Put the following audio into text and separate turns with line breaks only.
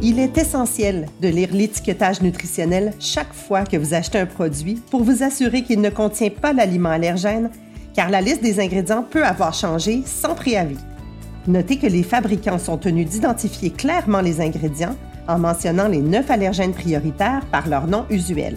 Il est essentiel de lire l'étiquetage nutritionnel chaque fois que vous achetez un produit pour vous assurer qu'il ne contient pas l'aliment allergène, car la liste des ingrédients peut avoir changé sans préavis. Notez que les fabricants sont tenus d'identifier clairement les ingrédients en mentionnant les neuf allergènes prioritaires par leur nom usuel.